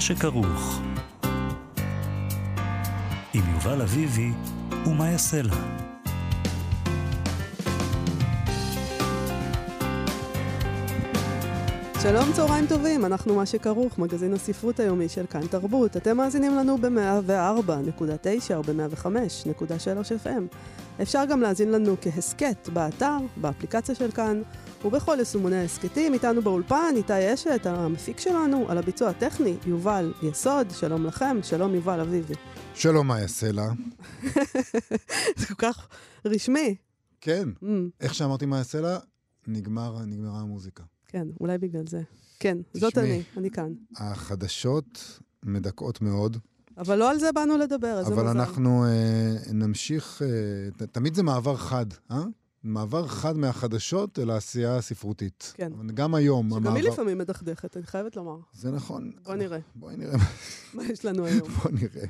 שכרוך. עם יובל אביבי ומה יעשה לה. שלום, צהריים טובים, אנחנו מה שכרוך, מגזין הספרות היומי של כאן תרבות. אתם מאזינים לנו ב-104.9 או ב-105.3 FM. אפשר גם להאזין לנו כהסכת באתר, באפליקציה של כאן, ובכל יישומוני ההסכתים. איתנו באולפן, איתי אשת, המפיק שלנו, על הביצוע הטכני, יובל יסוד. שלום לכם, שלום יובל אביבי. שלום, יעשה לה? זה כל כך רשמי. כן, mm. איך שאמרתי יעשה לה, נגמר, נגמרה המוזיקה. כן, אולי בגלל זה. כן, תשמי, זאת אני, אני כאן. החדשות מדכאות מאוד. אבל לא על זה באנו לדבר, איזה מזל. אבל אנחנו אה, נמשיך, אה, תמיד זה מעבר חד, אה? מעבר חד מהחדשות אל העשייה הספרותית. כן. גם היום, שגם המעבר... שגם היא לפעמים מדכדכת, אני חייבת לומר. זה נכון. בוא נראה. בואי נראה. מה יש לנו היום? בוא נראה.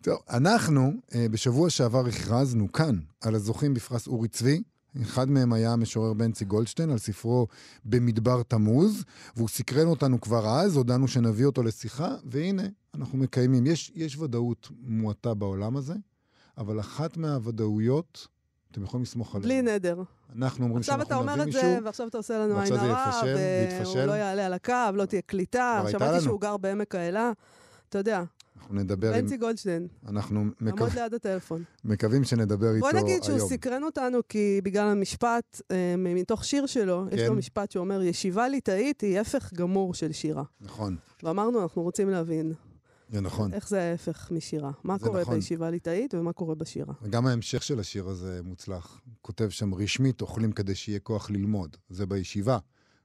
טוב, אנחנו אה, בשבוע שעבר הכרזנו כאן על הזוכים בפרס אורי צבי, אחד מהם היה המשורר בנצי גולדשטיין על ספרו במדבר תמוז, והוא סקרן אותנו כבר אז, הודענו שנביא אותו לשיחה, והנה, אנחנו מקיימים. יש, יש ודאות מועטה בעולם הזה, אבל אחת מהוודאויות, אתם יכולים לסמוך עלינו. בלי נדר. אנחנו אומרים שאנחנו נביא מישהו. עכשיו אתה אומר את זה, ועכשיו אתה עושה לנו עין הרע, והוא לא יעלה על הקו, לא תהיה קליטה. שמעתי שהוא גר בעמק האלה. אתה יודע, אנחנו נדבר עם... בנצי גולדשטיין. אנחנו מקו... עמוד ליד הטלפון. מקווים שנדבר איתו היום. בוא נגיד שהוא סקרן אותנו, כי בגלל המשפט, אה, מתוך שיר שלו, כן. יש לו משפט שאומר, ישיבה ליטאית היא הפך גמור של שירה. נכון. ואמרנו, אנחנו רוצים להבין. זה נכון. איך זה ההפך משירה? מה קורה נכון. בישיבה ליטאית ומה קורה בשירה? וגם ההמשך של השיר הזה מוצלח. כותב שם, רשמית אוכלים כדי שיהיה כוח ללמוד. זה בישיבה.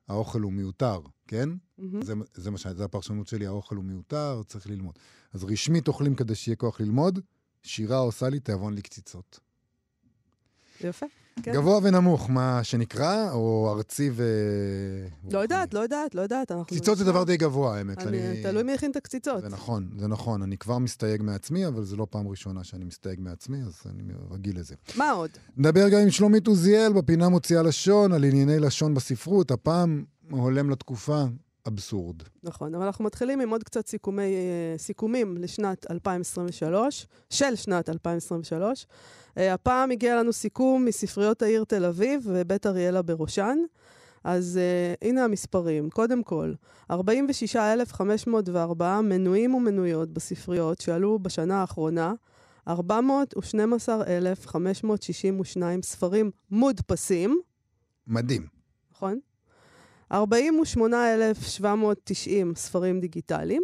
האוכל הוא מיותר, כן? Mm-hmm. זה, זה, מה ש... זה הפרשנות שלי, האוכל הוא מיותר, צריך ללמוד. אז רשמית אוכלים כדי שיהיה כוח ללמוד, שירה עושה לי תיאבון לקציצות. יפה. כן. גבוה ונמוך, מה שנקרא, או ארצי ו... לא יודעת, לא יודעת, לא יודעת. קציצות זה דבר די גבוה, האמת. אני... תלוי מי הכין את הקציצות. זה נכון, זה נכון. אני כבר מסתייג מעצמי, אבל זו לא פעם ראשונה שאני מסתייג מעצמי, אז אני רגיל לזה. מה עוד? נדבר גם עם שלומית עוזיאל בפינה מוציאה לשון, על ענייני לשון בספרות, הפעם הולם לתקופה, אבסורד. נכון, אבל אנחנו מתחילים עם עוד קצת סיכומי, אה, סיכומים לשנת 2023, של שנת 2023. אה, הפעם הגיע לנו סיכום מספריות העיר תל אביב ובית אריאלה בראשן. אז uh, הנה המספרים. קודם כל, 46,504 מנויים ומנויות בספריות שעלו בשנה האחרונה, 412,562 ספרים מודפסים. מדהים. נכון? 48,790 ספרים דיגיטליים,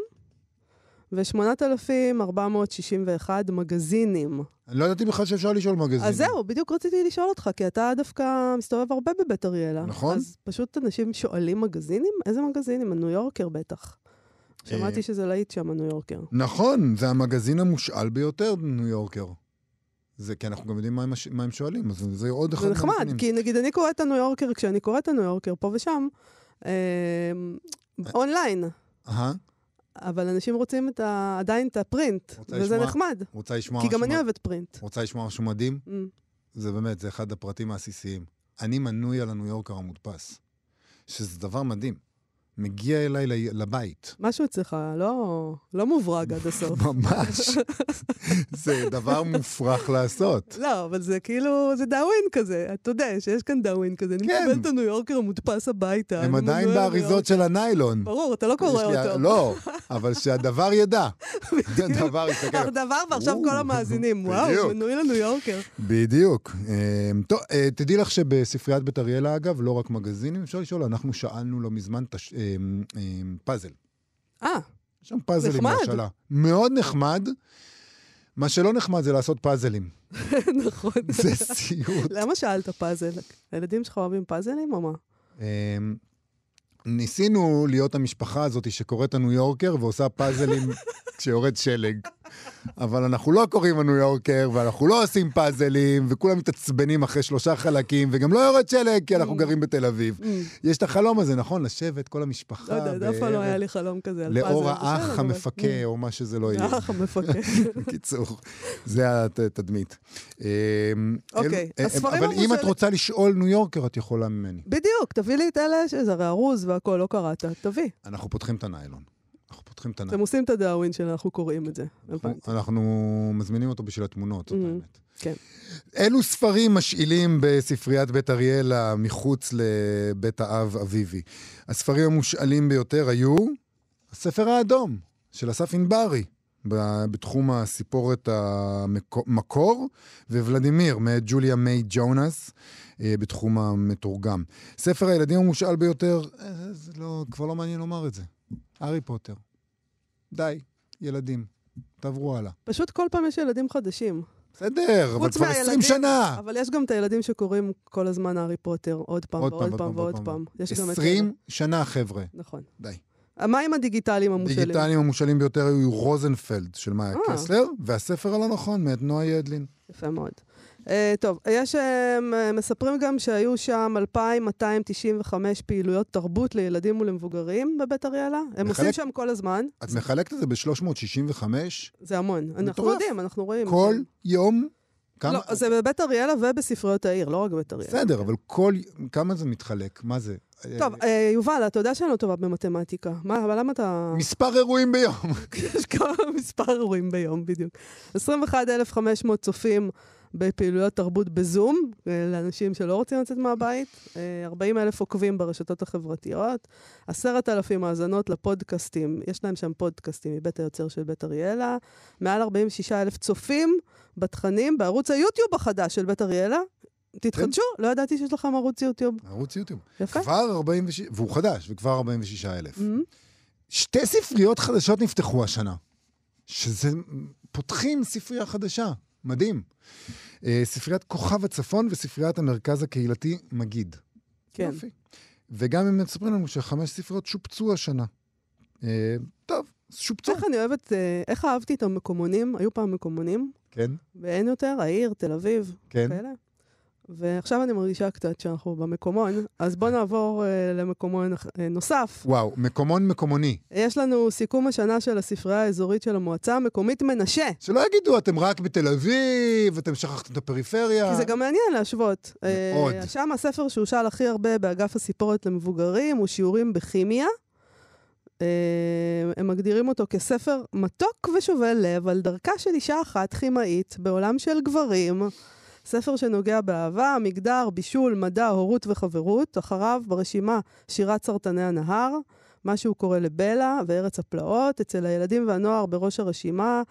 ו-8,461 מגזינים. אני לא ידעתי בכלל שאפשר לשאול מגזינים. אז זהו, בדיוק רציתי לשאול אותך, כי אתה דווקא מסתובב הרבה בבית אריאלה. נכון. אז פשוט אנשים שואלים מגזינים? איזה מגזינים? הניו יורקר בטח. שמעתי אה, שזה להיט שם, הניו יורקר. נכון, זה המגזין המושאל ביותר, ניו יורקר. זה כי אנחנו גם יודעים מה הם, מה הם שואלים, אז זה עוד אחד. זה נחמד, כי נגיד אני קוראת את הניו יורקר, כשאני קוראת את הניו יורקר פה ושם, אה, אונליין. אהה. אבל אנשים רוצים את ה... עדיין את הפרינט, וזה לשמוע, נחמד. רוצה לשמוע כי גם אני אוהבת פרינט. רוצה לשמוע משהו מדהים? Mm. זה באמת, זה אחד הפרטים העסיסיים. אני מנוי על הניו יורקר המודפס, שזה דבר מדהים. מגיע אליי לבית. משהו אצלך לא, לא מוברג עד הסוף. ממש. זה דבר מופרך לעשות. לא, אבל זה כאילו, זה דאווין כזה. אתה יודע שיש כאן דאווין כזה. אני כן. מקבל את הניו יורקר המודפס הביתה. הם עדיין באריזות של הניילון. ברור, אתה לא קורא אותו. לא, אבל שהדבר ידע. הדבר יסתכל. הדבר, ועכשיו כל המאזינים. וואו, מנוי לניו יורקר. בדיוק. אמ, טוב, אה, תדעי לך שבספריית בית אריאלה, אגב, לא רק מגזינים, אפשר לשאול, אנחנו שאלנו לא מזמן אמ, פאזל. אה, יש שם פאזלים בהשאלה. מאוד נחמד. מה שלא נחמד זה לעשות פאזלים. נכון. זה סיוט. למה שאלת פאזל? הילדים שלך אוהבים פאזלים או מה? ניסינו להיות המשפחה הזאת שקוראת הניו יורקר ועושה פאזלים כשיורד שלג. אבל אנחנו לא קוראים הניו יורקר, ואנחנו לא עושים פאזלים, וכולם מתעצבנים אחרי שלושה חלקים, וגם לא יורד שלג, כי אנחנו גרים בתל אביב. יש את החלום הזה, נכון? לשבת, כל המשפחה. לא יודעת, אף פעם לא היה לי חלום כזה על פאזל. לאור האח המפקה, או מה שזה לא יהיה. האח המפקה. בקיצור, זה התדמית. אמ, אוקיי, אלו- הספרים אבל אם את רוצה לשאול ניו יורקר, את יכולה ממני. בדיוק, תביא לי את אלה שזה הרי ארוז והכל, לא קראת, תביא. אנחנו פותחים את הניילון. אנחנו פותחים את אתם הניילון. עושים את הדאווין שאנחנו קוראים את זה. אנחנו מזמינים אותו בשביל התמונות, זאת Mhm. האמת. כן. אילו ספרים משאילים בספריית בית אריאלה מחוץ לבית האב אביבי? הספרים המושאלים ביותר היו הספר האדום של אסף ענברי, בתחום הסיפורת המקור, וולדימיר מאת ג'וליה מיי ג'ונס, אה, בתחום המתורגם. ספר הילדים המושאל ביותר, אה, זה לא, כבר לא מעניין לומר את זה. הארי פוטר. די, ילדים. תעברו הלאה. פשוט כל פעם יש ילדים חדשים. בסדר, אבל כבר מהילדים, 20 שנה. אבל יש גם את הילדים שקוראים כל הזמן הארי פוטר, עוד פעם ועוד פעם ועוד פעם. יש גם את 20 שנה, חבר'ה. נכון. די. מה עם הדיגיטליים המושאלים? דיגיטליים המושאלים ביותר היו רוזנפלד של מאיה. קסלר, והספר הלא נכון מאת נועה ידלין. יפה מאוד. Uh, טוב, יש, uh, מספרים גם שהיו שם 2,295 פעילויות תרבות לילדים ולמבוגרים בבית אריאלה. הם מחלק- עושים שם כל הזמן, את מחלקת את זה ב-365 זה המון. אנחנו. יודעים, אנחנו רואים. כל יום? כמה? לא, זה בבית אריאלה ובספריות העיר, לא רק בבית אריאלה. בסדר, אבל כל... כמה זה מתחלק? מה זה? טוב, אה, יובל, אתה יודע שאני לא טובה במתמטיקה. מה, אבל למה אתה... מספר אירועים ביום. יש כמה מספר אירועים ביום, בדיוק. 21,500 צופים בפעילויות תרבות בזום, אה, לאנשים שלא רוצים לצאת מהבית, אה, 40,000 עוקבים ברשתות החברתיות, 10,000 האזנות לפודקאסטים, יש להם שם פודקאסטים מבית היוצר של בית אריאלה, מעל 46,000 צופים בתכנים בערוץ היוטיוב החדש של בית אריאלה. תתחדשו, לא ידעתי שיש לכם ערוץ יוטיוב. ערוץ יוטיוב. יפה. כבר 46... והוא חדש, וכבר 46 אלף. Mhm. שתי ספריות חדשות נפתחו השנה. שזה... פותחים ספרייה חדשה. מדהים. אה, ספריית כוכב הצפון וספריית המרכז הקהילתי מגיד. כן. יופי. וגם הם מספרים לנו שחמש ספריות שופצו השנה. אה, טוב, שופצו. איך אני אוהבת, אה, איך אהבתי את המקומונים, היו פעם מקומונים, כן, ואין יותר, העיר, תל אביב, כן. כאלה. ועכשיו אני מרגישה קצת שאנחנו במקומון, אז בואו נעבור uh, למקומון אה, נוסף. וואו, מקומון מקומוני. יש לנו סיכום השנה של הספרייה האזורית של המועצה המקומית מנשה. שלא יגידו, אתם רק בתל אביב, אתם שכחתם את הפריפריה. כי זה גם מעניין להשוות. אה, מאוד. שם הספר שהושאל הכי הרבה באגף הסיפורת למבוגרים הוא שיעורים בכימיה. אה, הם מגדירים אותו כספר מתוק ושובל לב על דרכה של אישה אחת כימאית בעולם של גברים. ספר שנוגע באהבה, מגדר, בישול, מדע, הורות וחברות. אחריו ברשימה שירת סרטני הנהר, מה שהוא קורא לבלה וארץ הפלאות. אצל הילדים והנוער בראש הרשימה,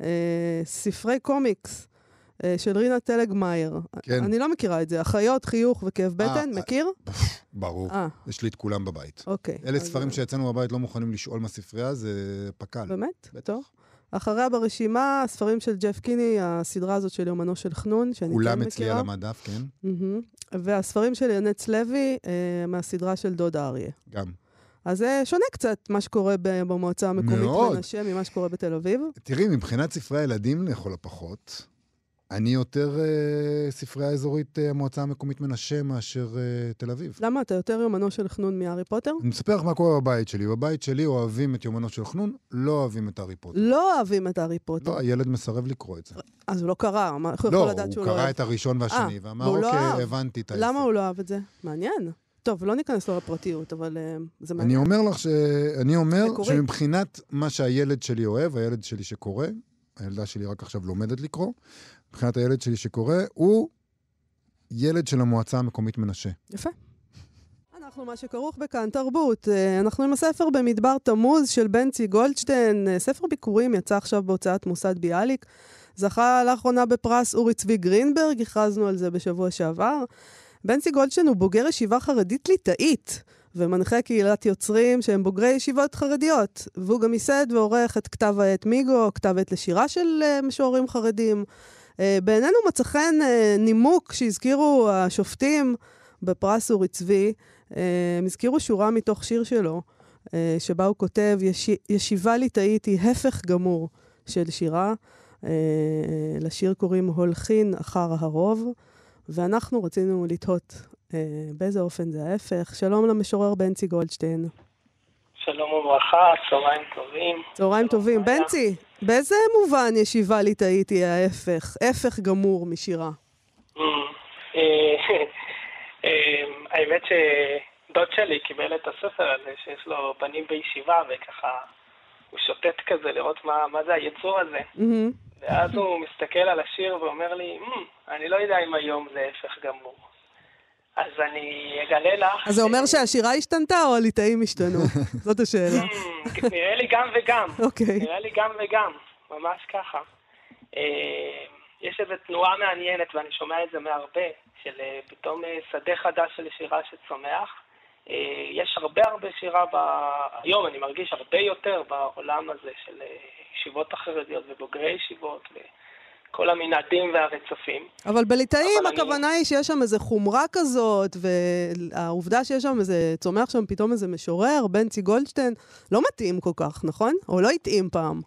אה, ספרי קומיקס. אה, של רינה טלגמייר. כן. אני לא מכירה את זה. אחיות, חיוך וכאב בטן, אה, מכיר? ברור, אה, יש לי את כולם בבית. אוקיי. אלה ספרים אה, שאצלנו בבית לא מוכנים לשאול מהספרייה, זה פק"ל. באמת? בטח. אחריה ברשימה, הספרים של ג'ף קיני, הסדרה הזאת של יומנו של חנון, שאני כן כולם מכירה. אצלי על המדף, כן? מהמם. והספרים של ינץ לוי, אה, מהסדרה של דוד אריה. גם. אז זה שונה קצת מה שקורה במועצה המקומית מאוד. מנשה ממה שקורה בתל אביב. תראי, מבחינת ספרי הילדים לכל הפחות, אני יותר אה, ספרייה אזורית אה, המועצה המקומית מנשה מאשר אה, תל אביב. למה אתה יותר יומנו של חנון מהארי פוטר? אני מספר לך מה קורה בבית שלי. בבית שלי אוהבים את יומנו של חנון, לא אוהבים את הארי פוטר. לא אוהבים את הארי פוטר. לא, הילד מסרב לקרוא את זה. אז הוא לא קרא, איך הוא לא, יכול לדעת שהוא הוא לא קרא אוהב? את הראשון והשני, אה, ואמר, לא. אוקיי, הבנתי את העסק. למה הוא לא אהב את זה? מעניין. טוב, לא ניכנס לו לפרטיות, אבל אה, זה אני מעניין. אומר לך ש... אני אומר מקורי. שמבחינת מה שהילד שלי אוהב, הילד שלי שקורא, הילדה שלי רק עכשיו לומדת לקרוא, מבחינת הילד שלי שקורא, הוא ילד של המועצה המקומית מנשה. יפה. אנחנו מה שכרוך בכאן תרבות. אה, אנחנו עם הספר במדבר תמוז של בנצי גולדשטיין. אה, ספר ביקורים יצא עכשיו בהוצאת מוסד ביאליק. זכה לאחרונה בפרס אורי צבי גרינברג, הכרזנו על זה בשבוע שעבר. בנצי גולדשטיין הוא בוגר ישיבה חרדית ליטאית, ומנחה קהילת יוצרים שהם בוגרי ישיבות חרדיות. והוא גם ייסד ועורך את כתב העת מיגו, כתב עת לשירה של אה, משוררים חרדים. אה, בעינינו מצא חן אה, נימוק שהזכירו השופטים בפרס אורי צבי, אה, הם הזכירו שורה מתוך שיר שלו, שבה הוא כותב, "יש- ישיבה ליטאית היא הפך גמור של שירה. לשיר קוראים הולכין אחר הרוב, ואנחנו רצינו לתהות באיזה אופן זה ההפך. שלום למשורר בנצי גולדשטיין. שלום וברכה, צהריים טובים. צהריים טובים. בנצי, באיזה מובן ישיבה ליטאית היא ההפך? הפך גמור משירה. Mm, אה, אה, האמת שדוד שלי קיבל את הספר הזה, שיש לו בנים בישיבה, וככה הוא שוטט כזה לראות מה, מה זה היצור הזה. מהמם. ואז הוא מסתכל על השיר ואומר לי, "מ, אני לא יודע אם היום זה הפך גמור. אז אני אגלה לך... אז זה אומר שהשירה השתנתה או הליטאים השתנו? זאת השאלה. "מ, נראה לי גם וגם. אוקיי. נראה לי גם וגם, ממש ככה. אה, יש איזו תנועה מעניינת, ואני שומע את זה מהרבה, של אה, פתאום אה, שדה חדש של שירה שצומח. יש הרבה הרבה שירה ב... היום, אני מרגיש הרבה יותר בעולם הזה של ישיבות החרדיות ובוגרי ישיבות וכל המנעדים והרצפים. אבל בליטאים אבל אני- הכוונה היא שיש שם איזה חומרה כזאת, והעובדה שיש שם איזה, צומח שם פתאום איזה משורר, בנצי גולדשטיין, לא מתאים כל כך, נכון? או לא התאים פעם.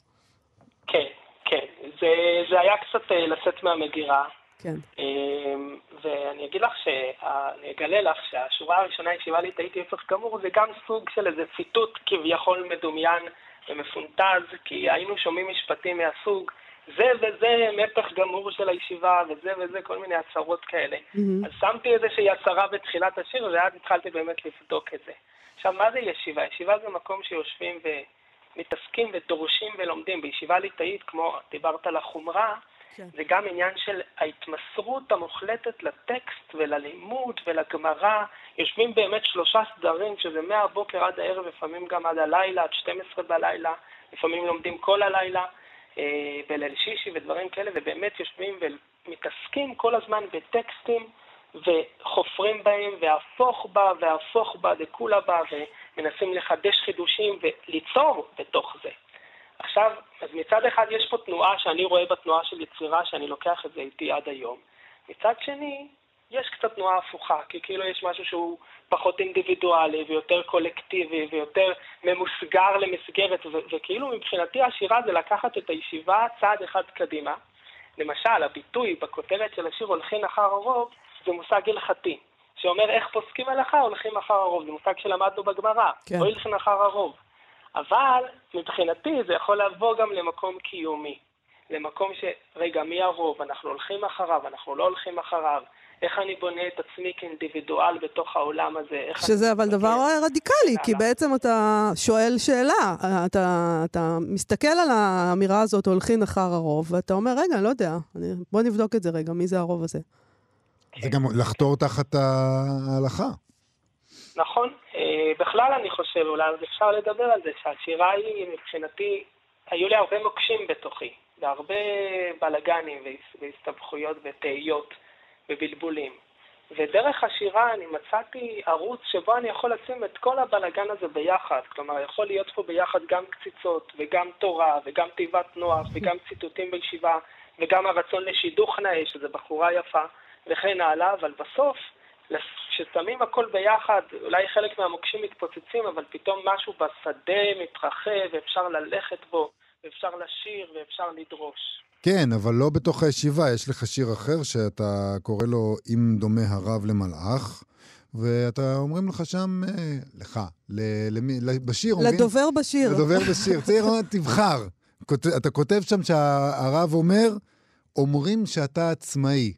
כן, כן. זה, זה היה קצת אה, לצאת מהמגירה. כן. אמ, ואני אגיד לך, שה- אני אגלה לך שהשורה הראשונה, ישיבה ליטאית הפך גמור, זה גם סוג של איזה ציטוט כביכול מדומיין ומפונטז, כי היינו שומעים משפטים מהסוג, זה וזה הפך גמור של הישיבה, וזה וזה, כל מיני הצהרות כאלה. מהמם. אז שמתי איזושהי הצהרה בתחילת השיר, ואז התחלתי באמת לבדוק את זה. עכשיו, מה זה ישיבה? ישיבה זה מקום שיושבים ומתעסקים ודורשים ולומדים. בישיבה ליטאית, כמו דיברת על החומרה, כן. זה גם עניין של ההתמסרות המוחלטת לטקסט וללימוד ולגמרא. יושבים באמת שלושה סדרים, שזה מהבוקר עד הערב, לפעמים גם עד הלילה, עד 12 בלילה, לפעמים לומדים כל הלילה, בליל שישי ודברים כאלה, ובאמת יושבים ומתעסקים כל הזמן בטקסטים וחופרים בהם, והפוך בה והפוך בה דכולה בה, ומנסים לחדש חידושים וליצור בתוך זה. עכשיו, אז מצד אחד יש פה תנועה שאני רואה בתנועה של יצירה, שאני לוקח את זה איתי עד היום. מצד שני, יש קצת תנועה הפוכה, כי כאילו יש משהו שהוא פחות אינדיבידואלי ויותר קולקטיבי ויותר ממוסגר למסגרת, ו- וכאילו מבחינתי השירה זה לקחת את הישיבה צעד אחד קדימה. למשל, הביטוי בכותרת של השיר הולכים אחר הרוב, זה מושג הלכתי, שאומר איך פוסקים הלכה הולכים אחר הרוב, זה מושג שלמדנו בגמרא, כן. לא הולכים אחר הרוב. אבל מבחינתי זה יכול לבוא גם למקום קיומי. למקום ש, רגע, מי הרוב? אנחנו הולכים אחריו, אנחנו לא הולכים אחריו. איך אני בונה את עצמי כאינדיבידואל בתוך העולם הזה? שזה אני אבל? דבר רדיקלי, כי. בעצם אתה שואל שאלה, אתה, אתה מסתכל על האמירה הזאת, הולכים אחר הרוב, ואתה אומר, רגע, אני לא יודע, אני, בוא נבדוק את זה רגע, מי זה הרוב הזה? זה גם לחתור תחת ההלכה. נכון. אה, בכלל אני חושב, אולי עוד אפשר לדבר על זה, שהשירה היא מבחינתי, היו לי הרבה מוקשים בתוכי, והרבה בלאגנים והס- והסתבכויות ותהיות ובלבולים. ודרך השירה אני מצאתי ערוץ שבו אני יכול לשים את כל הבלאגן הזה ביחד. כלומר, יכול להיות פה ביחד גם קציצות, וגם תורה, וגם תיבת נוח, וגם ציטוטים בישיבה, וגם הרצון לשידוך נאה, שזו בחורה יפה, וכן הלאה, אבל בסוף, כששמים הכל ביחד, אולי חלק מהמוקשים מתפוצצים, אבל פתאום משהו בשדה מתרחב, ואפשר ללכת בו, ואפשר לשיר, ואפשר לדרוש. כן, אבל לא בתוך הישיבה, יש לך שיר אחר שאתה קורא לו "אם דומה הרב למלאך", ואתה אומרים לך שם, אה, לך, ל- למי, בשיר אומרים... לדובר בשיר. לדובר בשיר. צעיר אומר, תבחר. אתה כותב שם שהרב אומר, אומרים שאתה עצמאי.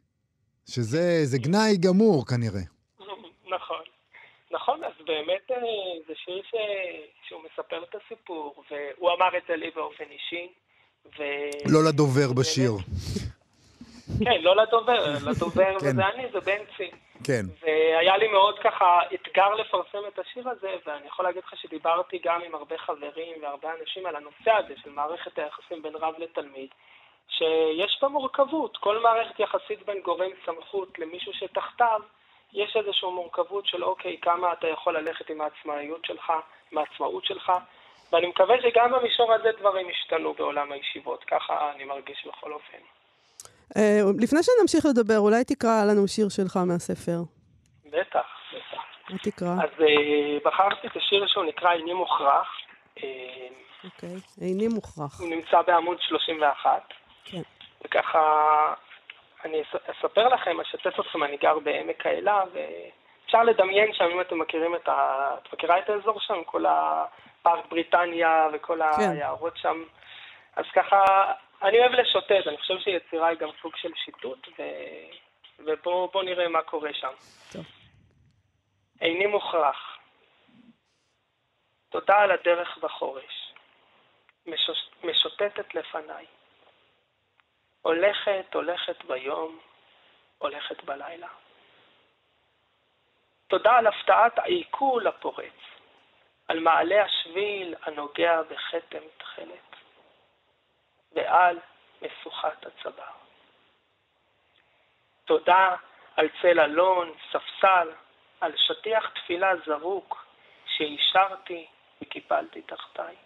שזה זה גנאי גמור כנראה. נכון. נכון, אז באמת אה, זה שיר ש... שהוא מספר את הסיפור, והוא אמר את זה לי באופן אישי. ו... לא לדובר בשיר. כן, לא לדובר, לדובר כן. וזה אני, זה בנצי. כן. והיה לי מאוד ככה אתגר לפרסם את השיר הזה, ואני יכול להגיד לך שדיברתי גם עם הרבה חברים והרבה אנשים על הנושא הזה של מערכת היחסים בין רב לתלמיד, שיש בה מורכבות. כל מערכת יחסית בין גורם סמכות למישהו שתחתיו, יש איזושהי מורכבות של אוקיי, כמה אתה יכול ללכת עם העצמאיות שלך, עם העצמאות שלך, ואני מקווה שגם במישור הזה דברים השתנו בעולם הישיבות, ככה אני מרגיש בכל אופן. אה, לפני שנמשיך לדבר, אולי תקרא לנו שיר שלך מהספר. בטח, בטח. מה תקרא? אז אה, בחרתי את השיר שהוא נקרא איני מוכרח. אה, אוקיי. איני מוכרח. הוא נמצא בעמוד 31. כן. וככה, אני אס- אספר לכם, אשתף אתכם, אני גר בעמק האלה, ואפשר לדמיין שם, אם אתם מכירים את ה... את מכירה את האזור שם? כל הפארק בריטניה וכל כן. היערות שם. אז ככה, אני אוהב לשוטט, אני חושב שיצירה היא גם סוג של שיטוט, ו... ובואו נראה מה קורה שם. טוב. איני מוכרח. תודה על הדרך בחורש. משוש... משוטטת לפניי. הולכת, הולכת ביום, הולכת בלילה. תודה על הפתעת העיכול הפורץ, על מעלה השביל הנוגע בכתם תכלת, ועל משוכת הצוואר. תודה על צל אלון, ספסל, על שטיח תפילה זרוק שהשארתי וקיפלתי תחתיי.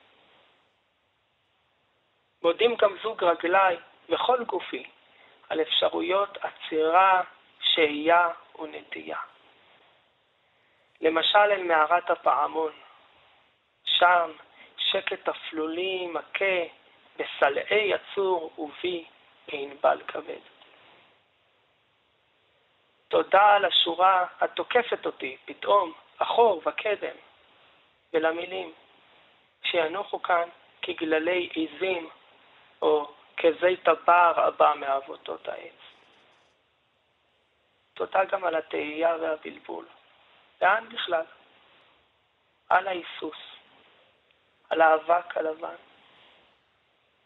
מודים גם זוג רגליי וכל גופי על אפשרויות עצירה, שהייה ונטייה. למשל אל מערת הפעמון, שם שקט אפלולי מכה בסלעי יצור ובי בענבל כבד. תודה על השורה התוקפת אותי פתאום, אחור וקדם, ולמילים שינוחו כאן כגללי עיזים או כזית הבר הבא מאבותות העץ. תודה גם על התהייה והבלבול. לאן בכלל? על ההיסוס, על האבק הלבן,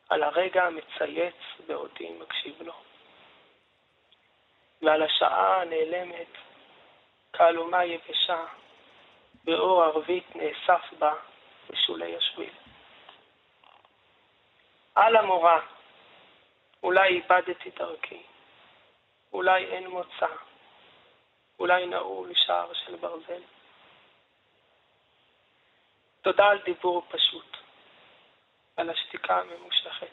על הרגע המצייץ בעודי מקשיב לו, ועל השעה הנעלמת, כהלומה יבשה, ואור ערבית נאסף בה בשולי השביל. על המורה, אולי איבדתי דרכי, אולי אין מוצא, אולי נעול שער של ברזל. תודה על דיבור פשוט, על השתיקה הממושכת.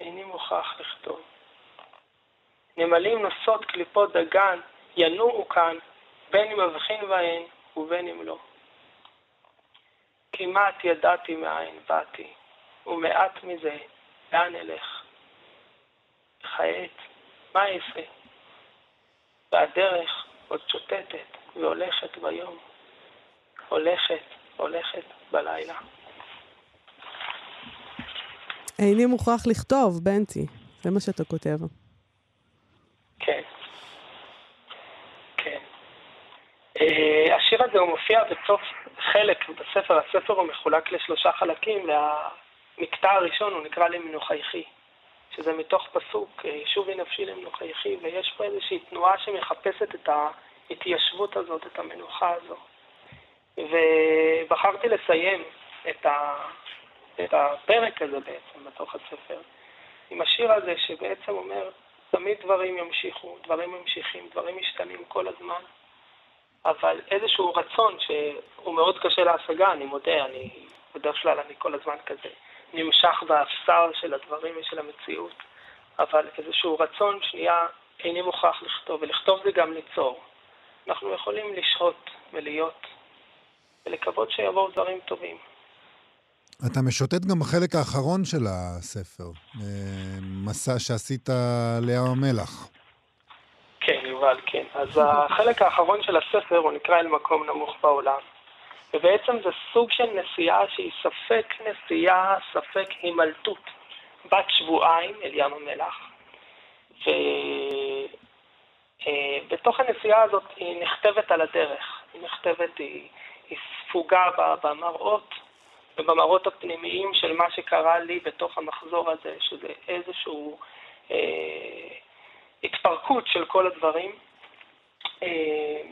איני מוכרח לכתוב. נמלים נושאות קליפות דגן ינועו כאן, בין אם אבחין בהן ובין אם לא. כמעט ידעתי מאין באתי, ומעט מזה, לאן אלך? וכעת, מה אעשה? והדרך עוד שוטטת והולכת ביום. הולכת, הולכת בלילה. איני מוכרח לכתוב, בנטי. זה מה שאתה כותב. כן. כן. אה, השיר הזה הוא מופיע בסוף חלק בספר. הספר הוא מחולק לשלושה חלקים, והמקטע הראשון הוא נקרא למנוחייכי, שזה מתוך פסוק, אה, שובי נפשי למנוחייכי, ויש פה איזושהי תנועה שמחפשת את ההתיישבות הזאת, את המנוחה הזו. ובחרתי לסיים את, ה... את הפרק הזה בעצם בתוך הספר עם השיר הזה שבעצם אומר, תמיד דברים ימשיכו, דברים ממשיכים, דברים משתנים כל הזמן, אבל איזשהו רצון שהוא מאוד קשה להשגה, אני מודה, אני בדרך כלל אני כל הזמן כזה נמשך באפסר של הדברים ושל המציאות, אבל איזשהו רצון שנייה איני מוכרח לכתוב, ולכתוב זה גם ליצור. אנחנו יכולים לשהות ולהיות ולקוות שיבואו דברים טובים. אתה משוטט גם בחלק האחרון של הספר, אה, מסע שעשית לים המלח. כן, יובל, כן. אז החלק האחרון של הספר הוא נקרא אל מקום נמוך בעולם. ובעצם זה סוג של נסיעה שהיא ספק נסיעה, ספק הימלטות, בת שבועיים אל ים המלח. ובתוך הנסיעה הזאת היא נכתבת על הדרך. היא נכתבת, היא, היא ספוגה במראות ובמראות הפנימיים של מה שקרה לי בתוך המחזור הזה, שזה איזשהו אה, התפרקות של כל הדברים. אה,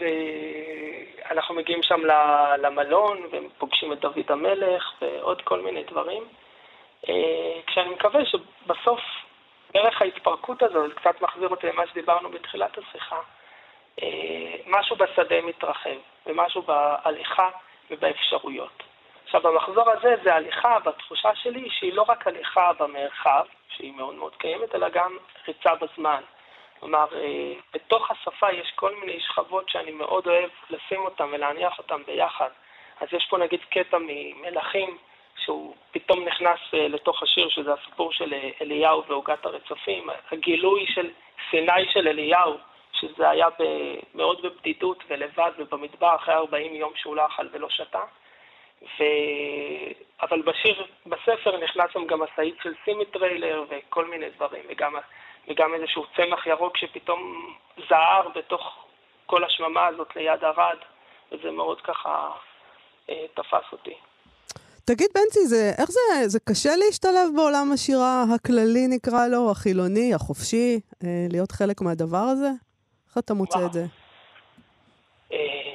ואנחנו מגיעים שם למלון ופוגשים את דוד המלך ועוד כל מיני דברים. אה, כשאני מקווה שבסוף דרך ההתפרקות הזו, זה קצת מחזיר אותי למה שדיברנו בתחילת השיחה, אה, משהו בשדה מתרחב ומשהו בהליכה ובאפשרויות. עכשיו, במחזור הזה זה הליכה, בתחושה שלי, שהיא לא רק הליכה במרחב, שהיא מאוד מאוד קיימת, אלא גם ריצה בזמן. כלומר, אה, בתוך השפה יש כל מיני שכבות שאני מאוד אוהב לשים אותן ולהניח אותן ביחד. אז יש פה נגיד קטע ממלכים, שהוא פתאום נכנס אה, לתוך השיר, שזה הסיפור של אה, אליהו ועוגת הרצפים, הגילוי של סיני של אליהו, שזה היה מאוד בבדידות ולבד ובמדבר אחרי 40 יום שהוא לא אכל ולא שתה. ו... אבל בשיר, בספר נכנס שם גם הסעיד של סימיטריילר וכל מיני דברים, וגם, וגם איזשהו צמח ירוק שפתאום זהר בתוך כל השממה הזאת ליד ערד, וזה מאוד ככה אה, תפס אותי. תגיד, בנצי, זה, איך זה, זה קשה להשתלב בעולם השירה הכללי, נקרא לו, החילוני, החופשי, אה, להיות חלק מהדבר הזה? איך אתה מוצא את זה? אה,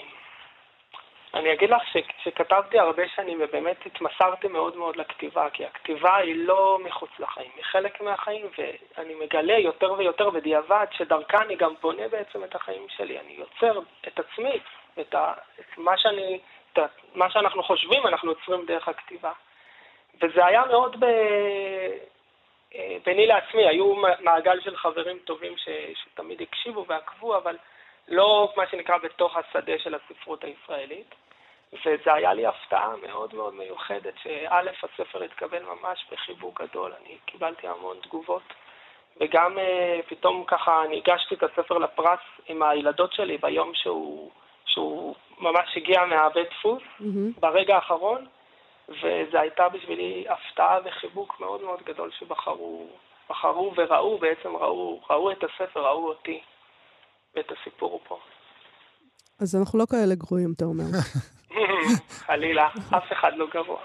אני אגיד לך שכתבתי הרבה שנים ובאמת התמסרתי מאוד מאוד לכתיבה, כי הכתיבה היא לא מחוץ לחיים, היא חלק מהחיים, ואני מגלה יותר ויותר בדיעבד שדרכה אני גם בונה בעצם את החיים שלי. אני יוצר את עצמי, את, ה, את מה שאני מה שאנחנו חושבים אנחנו יוצרים דרך הכתיבה. וזה היה מאוד ב... אה, ביני לעצמי, היו מעגל של חברים טובים ש... שתמיד הקשיבו ועקבו, אבל לא מה שנקרא בתוך השדה של הספרות הישראלית. וזה היה לי הפתעה מאוד מאוד מיוחדת, שא', הספר התקבל ממש בחיבוק גדול, אני קיבלתי המון תגובות, וגם uh, פתאום ככה אני הגשתי את הספר לפרס עם הילדות שלי ביום שהוא, שהוא ממש הגיע מהבית דפוס mm-hmm. ברגע האחרון, וזו הייתה בשבילי הפתעה וחיבוק מאוד מאוד גדול שבחרו בחרו וראו, בעצם ראו, ראו את הספר, ראו אותי ואת הסיפור פה. אז אנחנו לא כאלה גרועים, אתה אומר. חלילה, אף אחד לא גרוע.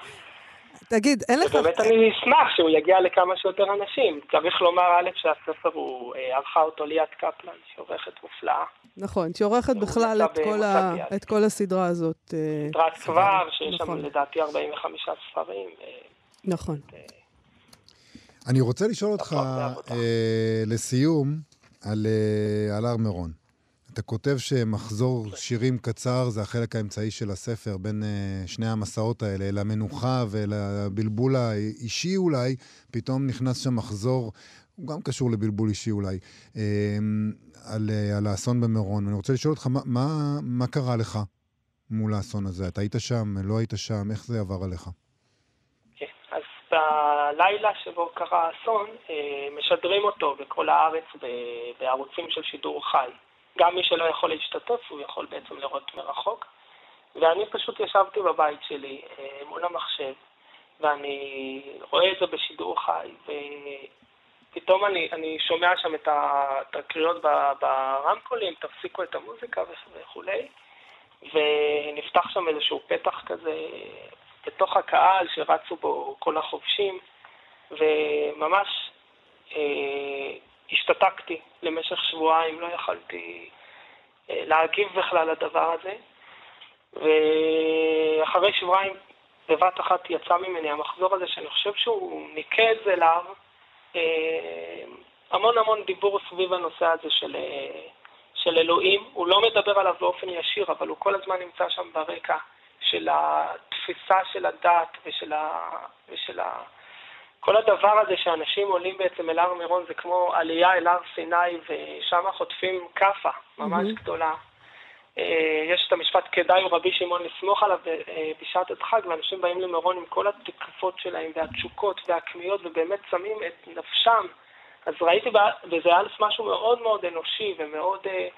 תגיד, אין לך... ובאמת אני אשמח שהוא יגיע לכמה שיותר אנשים. צריך לומר, א', שהספר הוא, אה, ערכה אותו ליאת קפלן, שהיא עורכת מופלאה. נכון, שעורכת בכלל את כל, ה... את כל הסדרה הזאת. אה, סדרת כבר, שיש נכון. שם לדעתי 45 ספרים. נכון. אני רוצה לשאול אותך אה, לסיום על, אה, על הר מירון. אתה כותב שמחזור שירים קצר זה החלק האמצעי של הספר בין uh, שני המסעות האלה, אל המנוחה ואל הבלבול האישי אולי, פתאום נכנס שם מחזור, הוא גם קשור לבלבול אישי אולי, uh, על, uh, על האסון במירון. אני רוצה לשאול אותך, מה, מה, מה קרה לך מול האסון הזה? אתה היית שם, לא היית שם, איך זה עבר עליך? כן, בלילה שבו קרה האסון, משדרים אותו בכל הארץ בערוצים של שידור חי. גם מי שלא יכול להשתתף, הוא יכול בעצם לראות מרחוק. ואני פשוט ישבתי בבית שלי אה, מול המחשב, ואני רואה את זה בשידור חי, ופתאום אני, אני שומע שם את הקריאות ברמקולים, תפסיקו את המוזיקה וכולי, ונפתח שם איזשהו פתח כזה בתוך הקהל שרצו בו כל החובשים, וממש אה, השתתקתי למשך שבועיים, לא יכלתי אה, להגיב בכלל לדבר הזה. ואחרי שבועיים בבת אחת יצא ממני המחזור הזה, שאני חושב שהוא ניקז אליו אה, המון המון דיבור סביב הנושא הזה של, אה, של אלוהים. הוא לא מדבר עליו באופן ישיר, אבל הוא כל הזמן נמצא שם ברקע של התפיסה של הדת ושל, ה, ושל ה, כל הדבר הזה שאנשים עולים בעצם אל הר מירון זה כמו עלייה אל הר סיני ושם חוטפים כאפה ממש mm-hmm. גדולה. אה, יש את המשפט כדאי הוא רבי שמעון לסמוך עליו אה, בשעת הדחק ואנשים באים למירון עם כל התקפות שלהם והתשוקות והכמיהות ובאמת שמים את נפשם. אז ראיתי בזה א' משהו מאוד מאוד אנושי ומאוד... אה,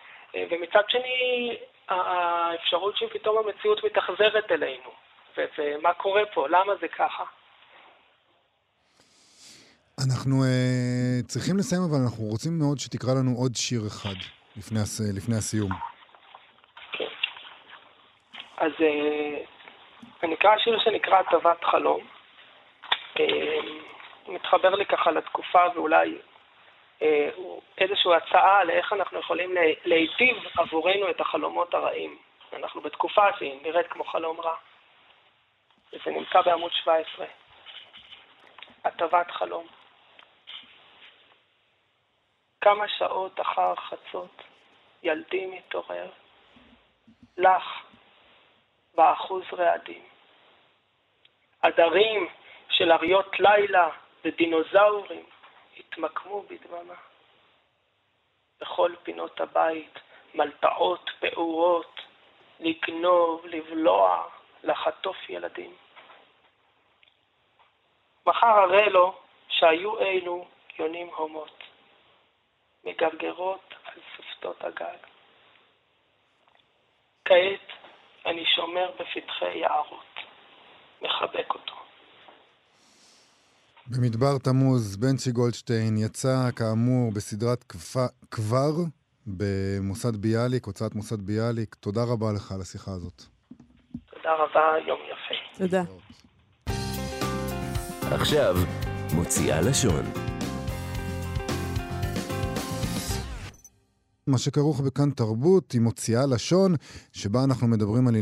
ומצד שני האפשרות שפתאום המציאות מתאכזרת אלינו. ומה קורה פה? למה זה ככה? אנחנו uh, צריכים לסיים, אבל אנחנו רוצים מאוד שתקרא לנו עוד שיר אחד לפני, הס... לפני הסיום. אז uh, אני אקרא שיר שנקרא הטבת חלום. Uh, מתחבר לי ככה לתקופה ואולי uh, איזושהי הצעה לאיך אנחנו יכולים להיטיב עבורנו את החלומות הרעים. אנחנו בתקופה שהיא נראית כמו חלום רע. וזה נמצא בעמוד 17. הטבת חלום. כמה שעות אחר חצות ילדי מתעורר, לך באחוז רעדים. עדרים של אריות לילה ודינוזאורים התמקמו בדממה. בכל פינות הבית, מלטעות פעורות, לגנוב, לבלוע, לחטוף ילדים. מחר הרי לו שהיו אלו יונים הומות, מגרגרות על שפתות הגג. כעת אני שומר בפתחי יערות, מחבק אותו. במדבר תמוז, בנצ'י גולדשטיין יצא כאמור בסדרת כבר במוסד ביאליק, הוצאת מוסד ביאליק. תודה רבה לך על השיחה הזאת. תודה רבה, יום יפה. תודה. עכשיו, מוציאה לשון. מה שכרוך בכאן תרבות היא מוציאה לשון, שבה אנחנו מדברים על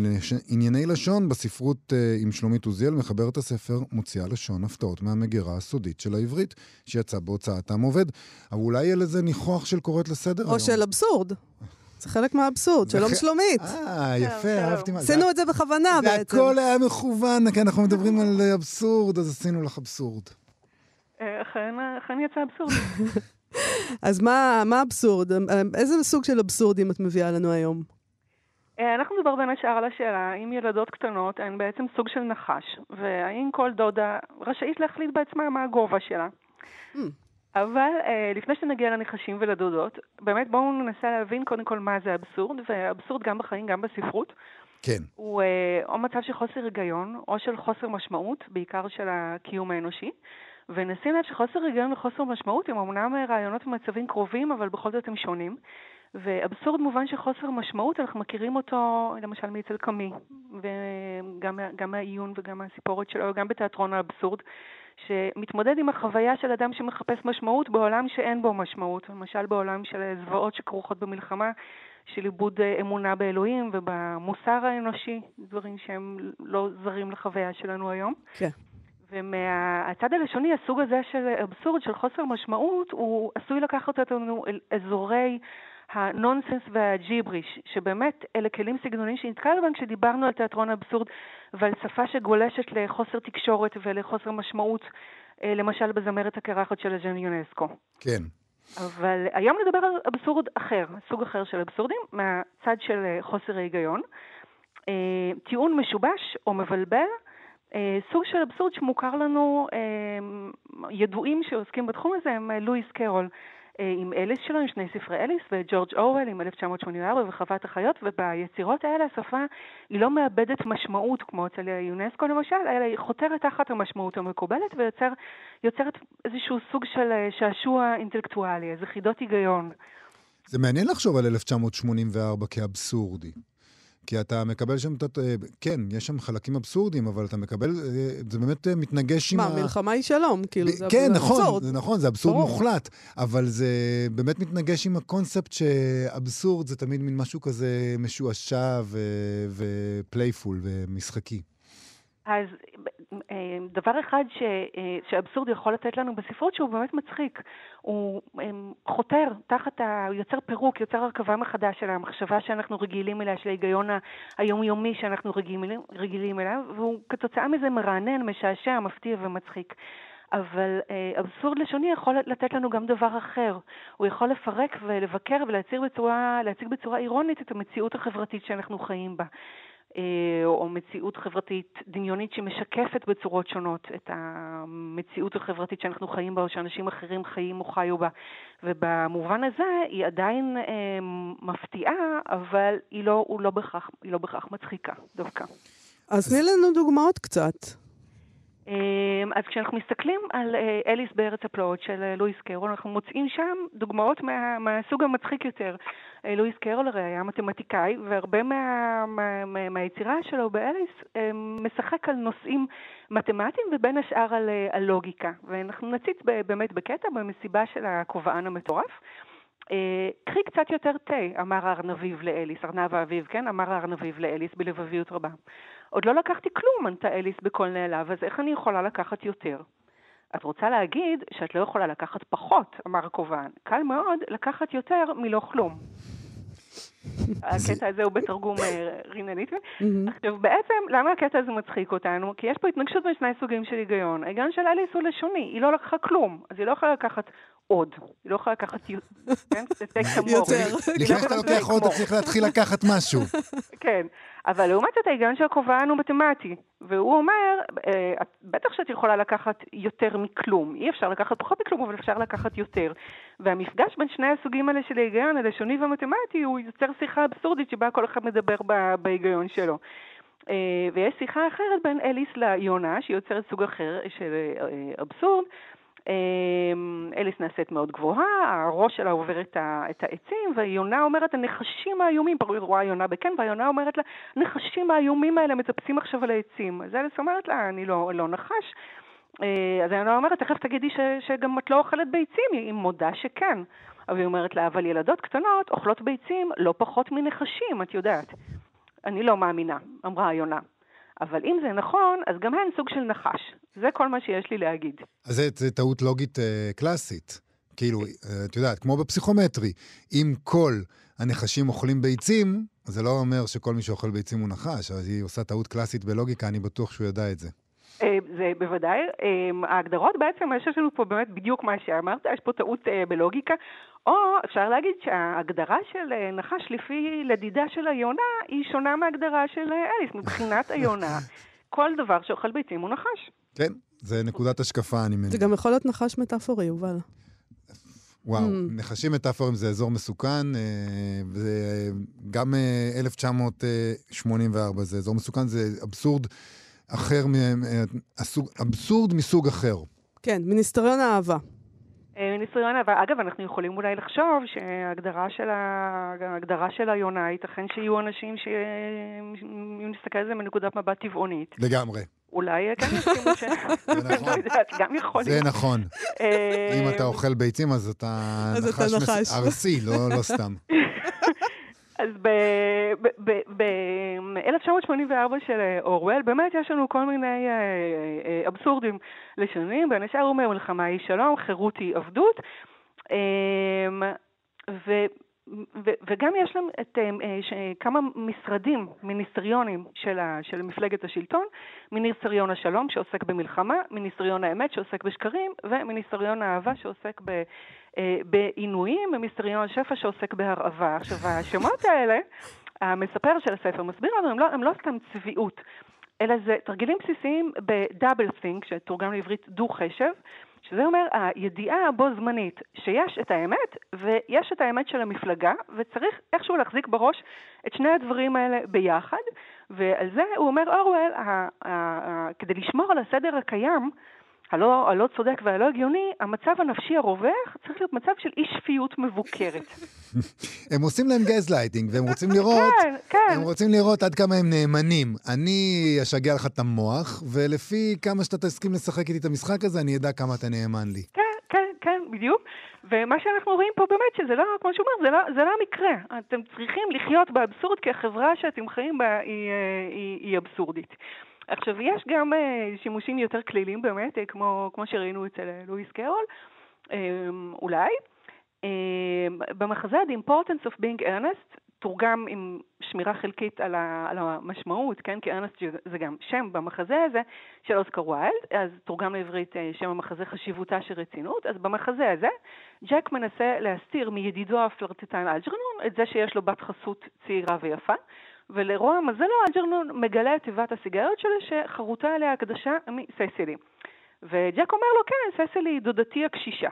ענייני לשון בספרות uh, עם שלומית עוזיאל, מחברת הספר מוציאה לשון, הפתעות מהמגירה הסודית של העברית, שיצא בהוצאת עם עובד. אבל אולי יהיה לזה ניחוח של קוראת לסדר או היום. של אבסורד. זה חלק מהאבסורד, שלום שלומית. אה, יפה, אהבתי מה... עשינו את זה בכוונה זה בעצם. הכל היה מכוון, כי אנחנו מדברים על אבסורד, אז עשינו לך אבסורד. אה, אכן אכן יצא אבסורד. אז מה מה האבסורד? איזה סוג של אבסורדים את מביאה לנו היום? אה, אנחנו נדבר בין השאר על השאלה אם ילדות קטנות הן בעצם סוג של נחש, והאם כל דודה רשאית להחליט בעצמה מה הגובה שלה. Hmm. אבל אה, לפני שנגיע לנחשים ולדודות, באמת בואו ננסה להבין קודם כל מה זה אבסורד, ואבסורד גם בחיים, גם בספרות. כן. הוא אה, או מצב של חוסר היגיון, או של חוסר משמעות, בעיקר של הקיום האנושי. ונשים לב שחוסר היגיון וחוסר משמעות הם אמנם רעיונות ומצבים קרובים, אבל בכל זאת הם שונים. ואבסורד מובן שחוסר משמעות, אנחנו מכירים אותו למשל מאצל קאמי, וגם מהעיון וגם מהסיפורת שלו, גם בתיאטרון האבסורד, שמתמודד עם החוויה של אדם שמחפש משמעות בעולם שאין בו משמעות, למשל בעולם של זוועות שכרוכות במלחמה, של איבוד אמונה באלוהים ובמוסר האנושי, דברים שהם לא זרים לחוויה שלנו היום. כן. ומהצד הלשוני, הסוג הזה של אבסורד, של חוסר משמעות, הוא עשוי לקחת אותנו אל אזורי הנונסנס והג'יבריש, שבאמת אלה כלים סגנוניים שנתקלנו בהם כשדיברנו על תיאטרון אבסורד ועל שפה שגולשת לחוסר תקשורת ולחוסר משמעות, אה, למשל בזמרת הקרחת של הז'ן יונסקו. כן. אבל היום נדבר על אבסורד אחר, סוג אחר של אבסורדים, מהצד של אה, חוסר ההיגיון. אה, טיעון משובש או מבלבל, סוג של אבסורד שמוכר לנו, ידועים שעוסקים בתחום הזה הם לואיס קרול. עם אליס שלו, עם שני ספרי אליס, וג'ורג' אורוול עם 1984 וחוות החיות, וביצירות האלה השפה היא לא מאבדת משמעות, כמו אצל יונסקו למשל, אלא היא חותרת תחת המשמעות המקובלת ויוצרת איזשהו סוג של שעשוע אינטלקטואלי, איזה חידות היגיון. זה מעניין לחשוב על 1984 כאבסורדי. כי אתה מקבל שם, את... כן, יש שם חלקים אבסורדיים, אבל אתה מקבל, זה באמת מתנגש עם מה, ה... מה, מלחמה היא שלום, כאילו, זה, כן, נכון, אבסורד. זה נכון, זה אבסורד ברור. מוחלט, אבל זה באמת מתנגש עם הקונספט שאבסורד זה תמיד מין משהו כזה משועשע ופלייפול ומשחקי. אז דבר אחד ש, שאבסורד יכול לתת לנו בספרות שהוא באמת מצחיק. הוא חותר תחת, ה, הוא יוצר פירוק, יוצר הרכבה מחדש של המחשבה שאנחנו רגילים אליה, של ההיגיון היומיומי שאנחנו רגילים, רגילים אליו, והוא כתוצאה מזה מרענן, משעשע, מפתיע ומצחיק. אבל אבסורד לשוני יכול לתת לנו גם דבר אחר. הוא יכול לפרק ולבקר ולהציג בצורה, בצורה אירונית את המציאות החברתית שאנחנו חיים בה. או מציאות חברתית דמיונית שמשקפת בצורות שונות את המציאות החברתית שאנחנו חיים בה, או שאנשים אחרים חיים או חיו בה. ובמובן הזה היא עדיין אה, מפתיעה, אבל היא לא, לא, בכך, היא לא בכך מצחיקה דווקא. אז תני לנו דוגמאות קצת. אז כשאנחנו מסתכלים על אליס בארץ הפלאות של לואיס קרול, אנחנו מוצאים שם דוגמאות מה, מהסוג המצחיק יותר. לואיס קרול הרי היה מתמטיקאי, והרבה מה, מה, מה, מהיצירה שלו באליס משחק על נושאים מתמטיים, ובין השאר על, על לוגיקה. ואנחנו נציץ באמת בקטע במסיבה של הכובען המטורף. קחי קצת יותר תה, אמר הארנביב לאליס, ארנב האביב, כן? אמר הארנביב לאליס בלבביות רבה. עוד לא לקחתי כלום, ענתה אליס בקול נעלב, אז איך אני יכולה לקחת יותר? את רוצה להגיד שאת לא יכולה לקחת פחות, אמר הקובען. קל מאוד לקחת יותר מלא כלום. הקטע הזה הוא בתרגום ריננית. עכשיו, בעצם, למה הקטע הזה מצחיק אותנו? כי יש פה התנגשות בין שני סוגים של היגיון. ההיגיון של אליס הוא לשוני, היא לא לקחה כלום, אז היא לא יכולה לקחת עוד. היא לא יכולה לקחת, כן? יותר. לפני שאתה לוקח עוד, אתה צריך להתחיל לקחת משהו. כן, אבל לעומת זאת ההיגיון של הקובען הוא מתמטי, והוא אומר, אה, בטח שאת יכולה לקחת יותר מכלום, אי אפשר לקחת פחות מכלום, אבל אפשר לקחת יותר. והמפגש בין שני הסוגים האלה של ההיגיון, הלשוני והמתמטי, הוא יוצר שיחה אבסורדית שבה כל אחד מדבר ב- בהיגיון שלו. אה, ויש שיחה אחרת בין אליס ליונה, שהיא יוצרת סוג אחר של אה, אבסורד. אה, אליס נעשית מאוד גבוהה, הראש שלה עובר את, ה, את העצים, ויונה אומרת, הנחשים האיומים, היא רואה יונה בכן, והיונה אומרת לה, הנחשים האיומים האלה מטפסים עכשיו על העצים. אז אליס אומרת לה, אני לא, לא נחש. אה, אז היונה אומרת, תכף תגידי ש, שגם את לא אוכלת ביצים, היא מודה שכן. אבל היא אומרת לה, אבל ילדות קטנות אוכלות ביצים לא פחות מנחשים, את יודעת. אני לא מאמינה, אמרה היונה. אבל אם זה נכון, אז גם הן סוג של נחש. זה כל מה שיש לי להגיד. אז זה טעות לוגית אה, קלאסית. כאילו, אה, את יודעת, כמו בפסיכומטרי, אם כל הנחשים אוכלים ביצים, זה לא אומר שכל מי שאוכל ביצים הוא נחש, אז היא עושה טעות קלאסית בלוגיקה, אני בטוח שהוא ידע את זה. אה, זה בוודאי, אה, ההגדרות בעצם, יש לנו פה באמת בדיוק מה שאמרת, יש פה טעות אה, בלוגיקה, או אפשר להגיד שההגדרה של נחש לפי לדידה של היונה היא שונה מההגדרה של אליס. מבחינת היונה, כל דבר שאוכל ביצים הוא נחש. כן, זה נקודת השקפה, אני מבין. זה גם יכול להיות נחש מטאפורי, יובל. וואו, Mm. נחשים מטאפורים זה אזור מסוכן, זה גם אה, 1984 זה אזור מסוכן, זה אבסורד אחר, מ- הסוג- אבסורד מסוג אחר. כן, מיניסטריון האהבה. אה, ניסיון, אבל אגב, אנחנו יכולים אולי לחשוב שההגדרה של, ה... של היונה, ייתכן שיהיו אנשים ש... אם נסתכל על זה מנקודת מבט טבעונית, לגמרי. אולי כן יסכימו ש... זה נכון. לא גם יכול זה. נכון. אה, אם אתה אוכל ביצים, אז אתה נחש. ארסי, לא לא סתם. אז ב-1984 של אה, אורוול, באמת יש לנו כל מיני אה, אה, אבסורדים לשונים, בין השאר הוא אומר מלחמה היא שלום, חירות היא עבדות, אמ, ו... וגם יש להם את אה, אה, כמה משרדים מיניסטריונים של, של מפלגת השלטון, מיניסטריון השלום שעוסק במלחמה, מיניסטריון האמת שעוסק בשקרים, ומיניסטריון האהבה שעוסק ב, אה, בעינויים, ומיניסטריון השפע שעוסק בהרעבה. עכשיו, השמות האלה, המספר של הספר מסביר לנו, הם לא, הם לא סתם צביעות, אלא זה תרגילים בסיסיים ב doublethink, שתורגם לעברית דו-חשב, שזה אומר הידיעה הבו זמנית שיש את האמת ויש את האמת של המפלגה, וצריך איכשהו להחזיק בראש את שני הדברים האלה ביחד, ועל זה הוא אומר אורוול, כדי לשמור על הסדר הקיים, הלא, הלא צודק והלא הגיוני, המצב הנפשי הרווח צריך להיות מצב של אי שפיות מבוקרת. הם עושים להם גז לייטינג, והם רוצים לראות... כן, כן. הם רוצים לראות עד כמה הם נאמנים. אני אשגע לך את המוח, ולפי כמה שאתה תסכים לשחק איתי את המשחק הזה, אני אדע כמה אתה נאמן לי. כן, כן, כן, בדיוק. ומה שאנחנו רואים פה באמת, שזה לא, כמו שהוא אומר, זה לא, זה לא המקרה. אתם צריכים לחיות באבסורד, כי החברה שאתם חיים בה היא, אה, היא, היא אבסורדית. עכשיו, יש גם אה, שימושים יותר כלילים באמת, אה, כמו, כמו שראינו אצל אה, לואיס קרול, אולי. במחזה The Importance of Being Earnest, תורגם עם שמירה חלקית על, ה, על המשמעות, כן? כי ארנסט זה גם שם במחזה הזה של אוסקר ויילד, אז תורגם לעברית שם המחזה חשיבותה של רצינות. אז במחזה הזה, ג'ק מנסה להסתיר מידידו הפלרטטן אלג'רנון את זה שיש לו בת חסות צעירה ויפה, ולרוע מזלו אלג'רנון מגלה את תיבת הסיגריות שלו שחרוטה עליה הקדשה מססילי. וג'ק אומר לו, כן, ססילי היא דודתי הקשישה.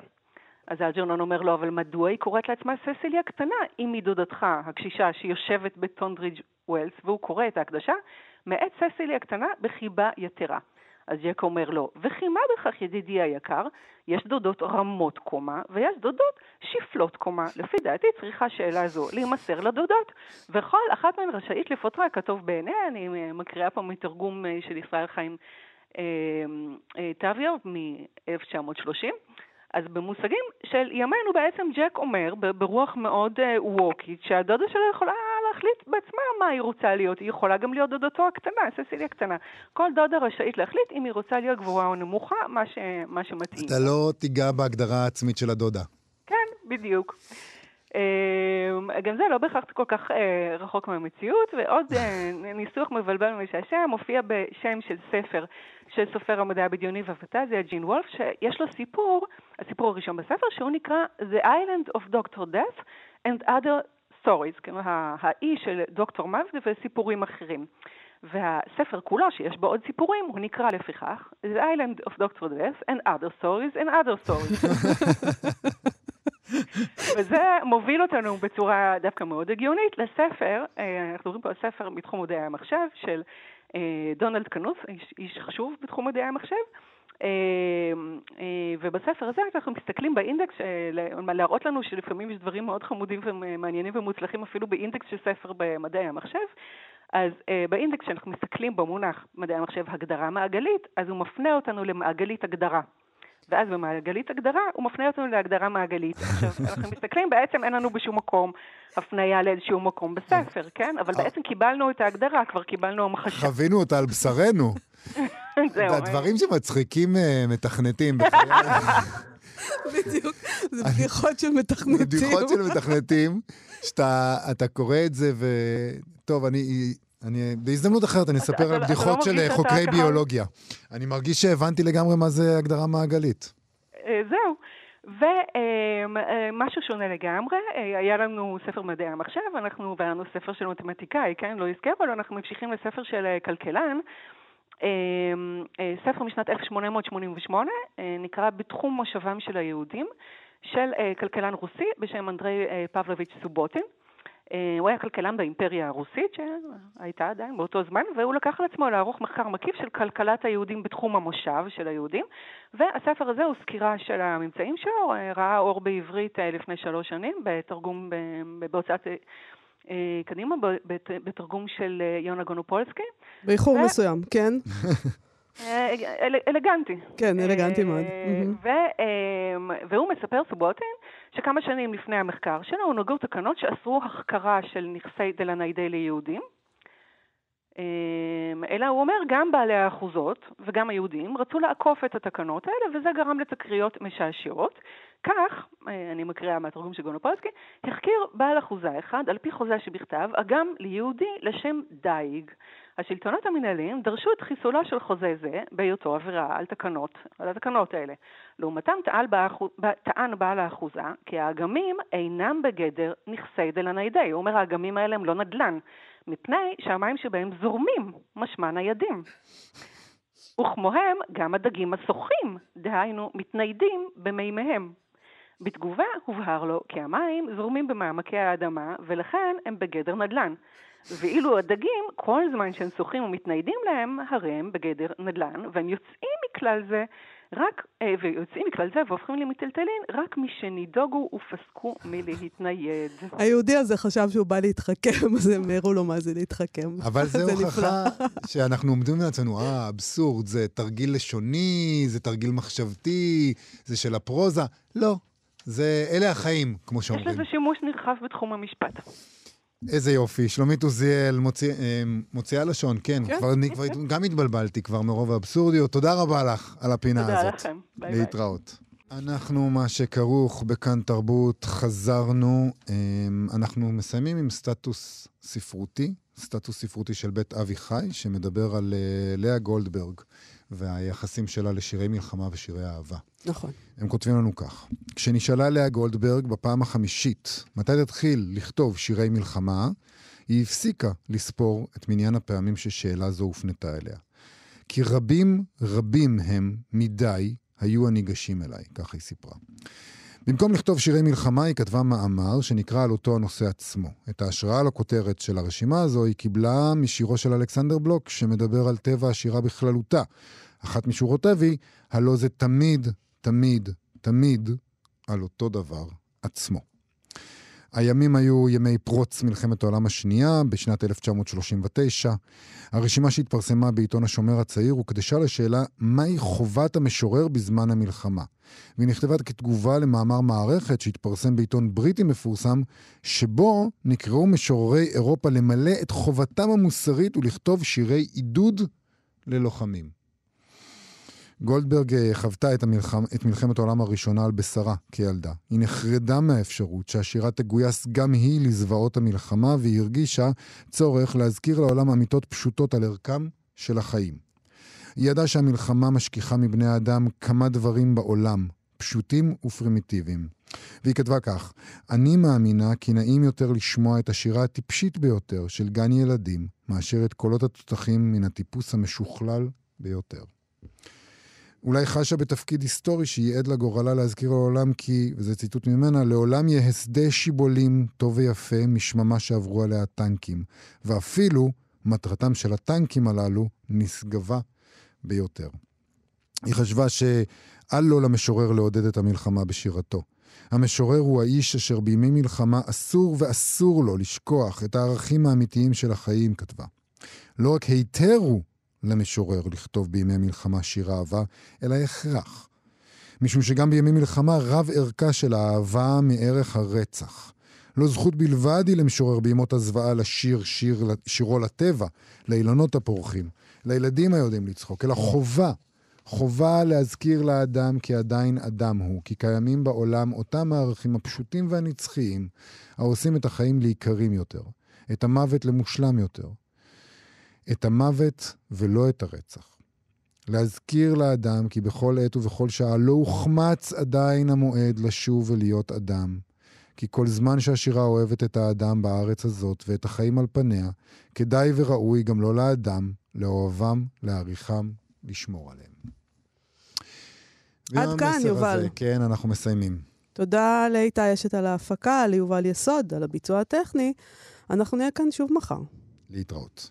אז אלג'רנון אומר לו, אבל מדוע היא קוראת לעצמה ססילי הקטנה, אם היא דודתך הקשישה שיושבת בטונברידג' ווילס, והוא קורא את ההקדשה, מאת ססילי הקטנה בחיבה יתרה. אז ג'ק אומר לו, וכי מה בכך ידידי היקר? יש דודות רמות קומה, ויש דודות שפלות קומה. לפי דעתי צריכה שאלה זו להימסר לדודות, וכל אחת מהן רשאית לפוטרה כטוב בעיניה, אני אה, מקריאה פה מתרגום אה, של ישראל חיים אה, טביו מ-1930. אז במושגים של ימינו בעצם ג'ק אומר ברוח מאוד ווקית שהדודה שלו יכולה להחליט בעצמה מה היא רוצה להיות, היא יכולה גם להיות דודתו הקטנה, ססילי הקטנה. כל דודה רשאית להחליט אם היא רוצה להיות גבוהה או נמוכה, מה, ש... מה שמתאים. אתה לא תיגע בהגדרה העצמית של הדודה. כן, בדיוק. אה, גם זה לא בהכרח כל כך אה, רחוק מהמציאות, ועוד אה, ניסוח מבלבל ומשעשע מופיע בשם של ספר של סופר המדע הבדיוני והפנטזיה, ג'ין וולף, שיש לו סיפור, הסיפור הראשון בספר, שהוא נקרא The Island of Dr. Death and Other Stories, כלומר האי של דוקטור מוות וסיפורים אחרים. והספר כולו, שיש בו עוד סיפורים, הוא נקרא לפיכך The Island of Dr. Death and Other Stories and Other Stories. וזה מוביל אותנו בצורה דווקא מאוד הגיונית לספר, אה, אנחנו מדברים פה על ספר מתחום מדעי המחשב של אה, דונלד קנוס, איש, איש חשוב בתחום מדעי המחשב. אה, ובספר הזה אנחנו מסתכלים באינדקס, להראות לנו שלפעמים יש דברים מאוד חמודים ומעניינים ומוצלחים אפילו באינדקס של ספר במדעי המחשב. אז באינדקס שאנחנו מסתכלים במונח מדעי המחשב הגדרה מעגלית, אז הוא מפנה אותנו למעגלית הגדרה. ואז במעגלית הגדרה הוא מפנה אותנו להגדרה מעגלית. עכשיו, אנחנו מסתכלים, בעצם אין לנו בשום מקום הפניה לאיזשהו מקום בספר, כן? אבל בעצם קיבלנו את ההגדרה, כבר קיבלנו המחשה. חווינו אותה על בשרנו. זהו. זה הדברים שמצחיקים אה, מתכנתים בחיי. בדיוק, זה בדיחות של מתכנתים. בדיחות של מתכנתים, שאתה קורא את זה ו... טוב, אני אני, בהזדמנות אחרת אני אספר על בדיחות לא של מרגיש חוקרי ביולוגיה. אני מרגיש שהבנתי לגמרי מה זה הגדרה מעגלית. אה, זהו. ומשהו שונה לגמרי, אה, היה לנו ספר מדעי המחשב, אנחנו, והיה לנו ספר של מתמטיקאי, כן, לא הזכר, אבל אנחנו ממשיכים לספר של אה, כלכלן, ספר משנת 1888, נקרא בתחום מושבם של היהודים, של כלכלן רוסי בשם אנדרי פבלוביץ' סובוטין. אה, הוא היה כלכלן באימפריה הרוסית, שהייתה עדיין באותו זמן, והוא לקח על עצמו לערוך מחקר מקיף של כלכלת היהודים בתחום המושב של היהודים, והספר הזה הוא סקירה של הממצאים שלו, אה, ראה אור בעברית אה, לפני שלוש שנים, בתרגום, בהוצאת קדימה, בתרגום של יונה גונופולסקי. באיחור ו... מסוים, כן. אל, אלגנטי. כן, אלגנטי מאוד. ו, והוא מספר, סובוטין, שכמה שנים לפני המחקר שלו הונהגו תקנות שאסרו החכרה של נכסי דלניידי ליהודים. אלא הוא אומר, גם בעלי האחוזות וגם היהודים רצו לעקוף את התקנות האלה, וזה גרם לתקריות משעשעות. כך, אה, אני מקריאה מהתרגום של גונופולסקי, החכיר בעל אחוזה אחד, על פי חוזה שבכתב, אגם ליהודי לשם דייג. השלטונות המנהליים דרשו את חיסולו של חוזה זה בהיותו עבירה על תקנות, על התקנות האלה. לעומתם טען, באחוז, טען בעל האחוזה כי האגמים אינם בגדר נכסי דלניידי. הוא אומר האגמים האלה הם לא נדל"ן, מפני שהמים שבהם זורמים, משמע ניידים. וכמוהם גם הדגים השוחים, דהיינו מתניידים במימיהם. בתגובה הובהר לו כי המים זורמים במעמקי האדמה ולכן הם בגדר נדל"ן. ואילו הדגים, כל זמן שהם שוחים ומתניידים להם, הרי הם בגדר נדל"ן, והם יוצאים מכלל זה רק, אה, ויוצאים מכלל זה והופכים למטלטלין רק משנידוגו ופסקו מלהתנייד. היהודי הזה חשב שהוא בא להתחכם, אז הם הראו לו מה זה להתחכם. אבל זה הוכחה שאנחנו עומדים לעצמנו, אה, אבסורד, זה תרגיל לשוני, זה תרגיל מחשבתי, זה של הפרוזה. לא, זה, אלה החיים, כמו שאומרים. יש לזה שימוש נרחב בתחום המשפט. איזה יופי, שלומית עוזיאל, מוציא, אה, מוציאה לשון, כן, כן, כבר, אני כבר גם התבלבלתי כבר מרוב האבסורדיות. תודה רבה לך על הפינה תודה הזאת. תודה לכם, ביי ביי. להתראות. אנחנו, מה שכרוך בכאן תרבות, חזרנו. אה, אנחנו מסיימים עם סטטוס ספרותי, סטטוס ספרותי של בית אבי חי, שמדבר על אה, לאה גולדברג והיחסים שלה לשירי מלחמה ושירי אהבה. נכון. הם כותבים לנו כך: כשנשאלה לאה גולדברג בפעם החמישית מתי תתחיל לכתוב שירי מלחמה, היא הפסיקה לספור את מניין הפעמים ששאלה זו הופנתה אליה. כי רבים רבים הם מדי היו הניגשים אליי, כך היא סיפרה. במקום לכתוב שירי מלחמה, היא כתבה מאמר שנקרא על אותו הנושא עצמו. את ההשראה לכותרת של הרשימה הזו היא קיבלה משירו של אלכסנדר בלוק, שמדבר על טבע השירה בכללותה. אחת משורותיו היא, הלא זה תמיד, תמיד, תמיד על אותו דבר עצמו. הימים היו ימי פרוץ מלחמת העולם השנייה בשנת 1939. הרשימה שהתפרסמה בעיתון השומר הצעיר הוקדשה לשאלה מהי חובת המשורר בזמן המלחמה. והיא נכתבה כתגובה למאמר מערכת שהתפרסם בעיתון בריטי מפורסם, שבו נקראו משוררי אירופה למלא את חובתם המוסרית ולכתוב שירי עידוד ללוחמים. גולדברג אה, חוותה את, המלחמ... את מלחמת העולם הראשונה על בשרה כילדה. היא נחרדה מהאפשרות שהשירה תגויס גם היא לזוועות המלחמה, והיא הרגישה צורך להזכיר לעולם אמיתות פשוטות על ערכם של החיים. היא ידעה שהמלחמה משכיחה מבני האדם כמה דברים בעולם, פשוטים ופרימיטיביים. והיא כתבה כך: אני מאמינה כי נעים יותר לשמוע את השירה הטיפשית ביותר של גן ילדים, מאשר את קולות התותחים מן הטיפוס המשוכלל ביותר. אולי חשה בתפקיד היסטורי שייעד לגורלה להזכיר לעולם כי, וזה ציטוט ממנה, לעולם יהיה הסדה שיבולים טוב ויפה משממה שעברו עליה הטנקים, ואפילו מטרתם של הטנקים הללו נשגבה ביותר. היא חשבה שאל לו למשורר לעודד את המלחמה בשירתו. המשורר הוא האיש אשר בימי מלחמה אסור ואסור לו לשכוח את הערכים האמיתיים של החיים, כתבה. לא רק היתר הוא למשורר לכתוב בימי מלחמה שיר אהבה, אלא הכרח. משום שגם בימי מלחמה רב ערכה של האהבה מערך הרצח. לא זכות בלבד היא למשורר בימות הזוועה לשיר שיר, שירו לטבע, לאילנות הפורחים, לילדים היודעים לצחוק, אלא חובה, חובה להזכיר לאדם כי עדיין אדם הוא, כי קיימים בעולם אותם הערכים הפשוטים והנצחיים, העושים את החיים לעיקרים יותר, את המוות למושלם יותר, את המוות ולא את הרצח. להזכיר לאדם כי בכל עת ובכל שעה לא הוחמץ עדיין המועד לשוב ולהיות אדם. כי כל זמן שהשירה אוהבת את האדם בארץ הזאת ואת החיים על פניה, כדאי וראוי גם לא לאדם, לאוהבם, להעריכם, לשמור עליהם. עד כאן, יובל. הזה, כן, אנחנו מסיימים. תודה לאיתי אשת על ההפקה, ליובל יסוד על הביצוע הטכני. אנחנו נהיה כאן שוב מחר. להתראות.